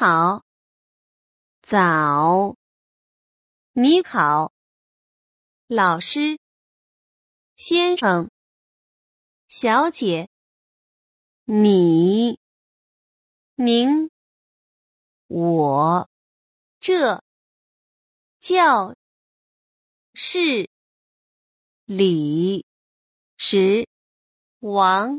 好，早，你好，老师，先生，小姐，你，您，我，这，教。室，李，石，王。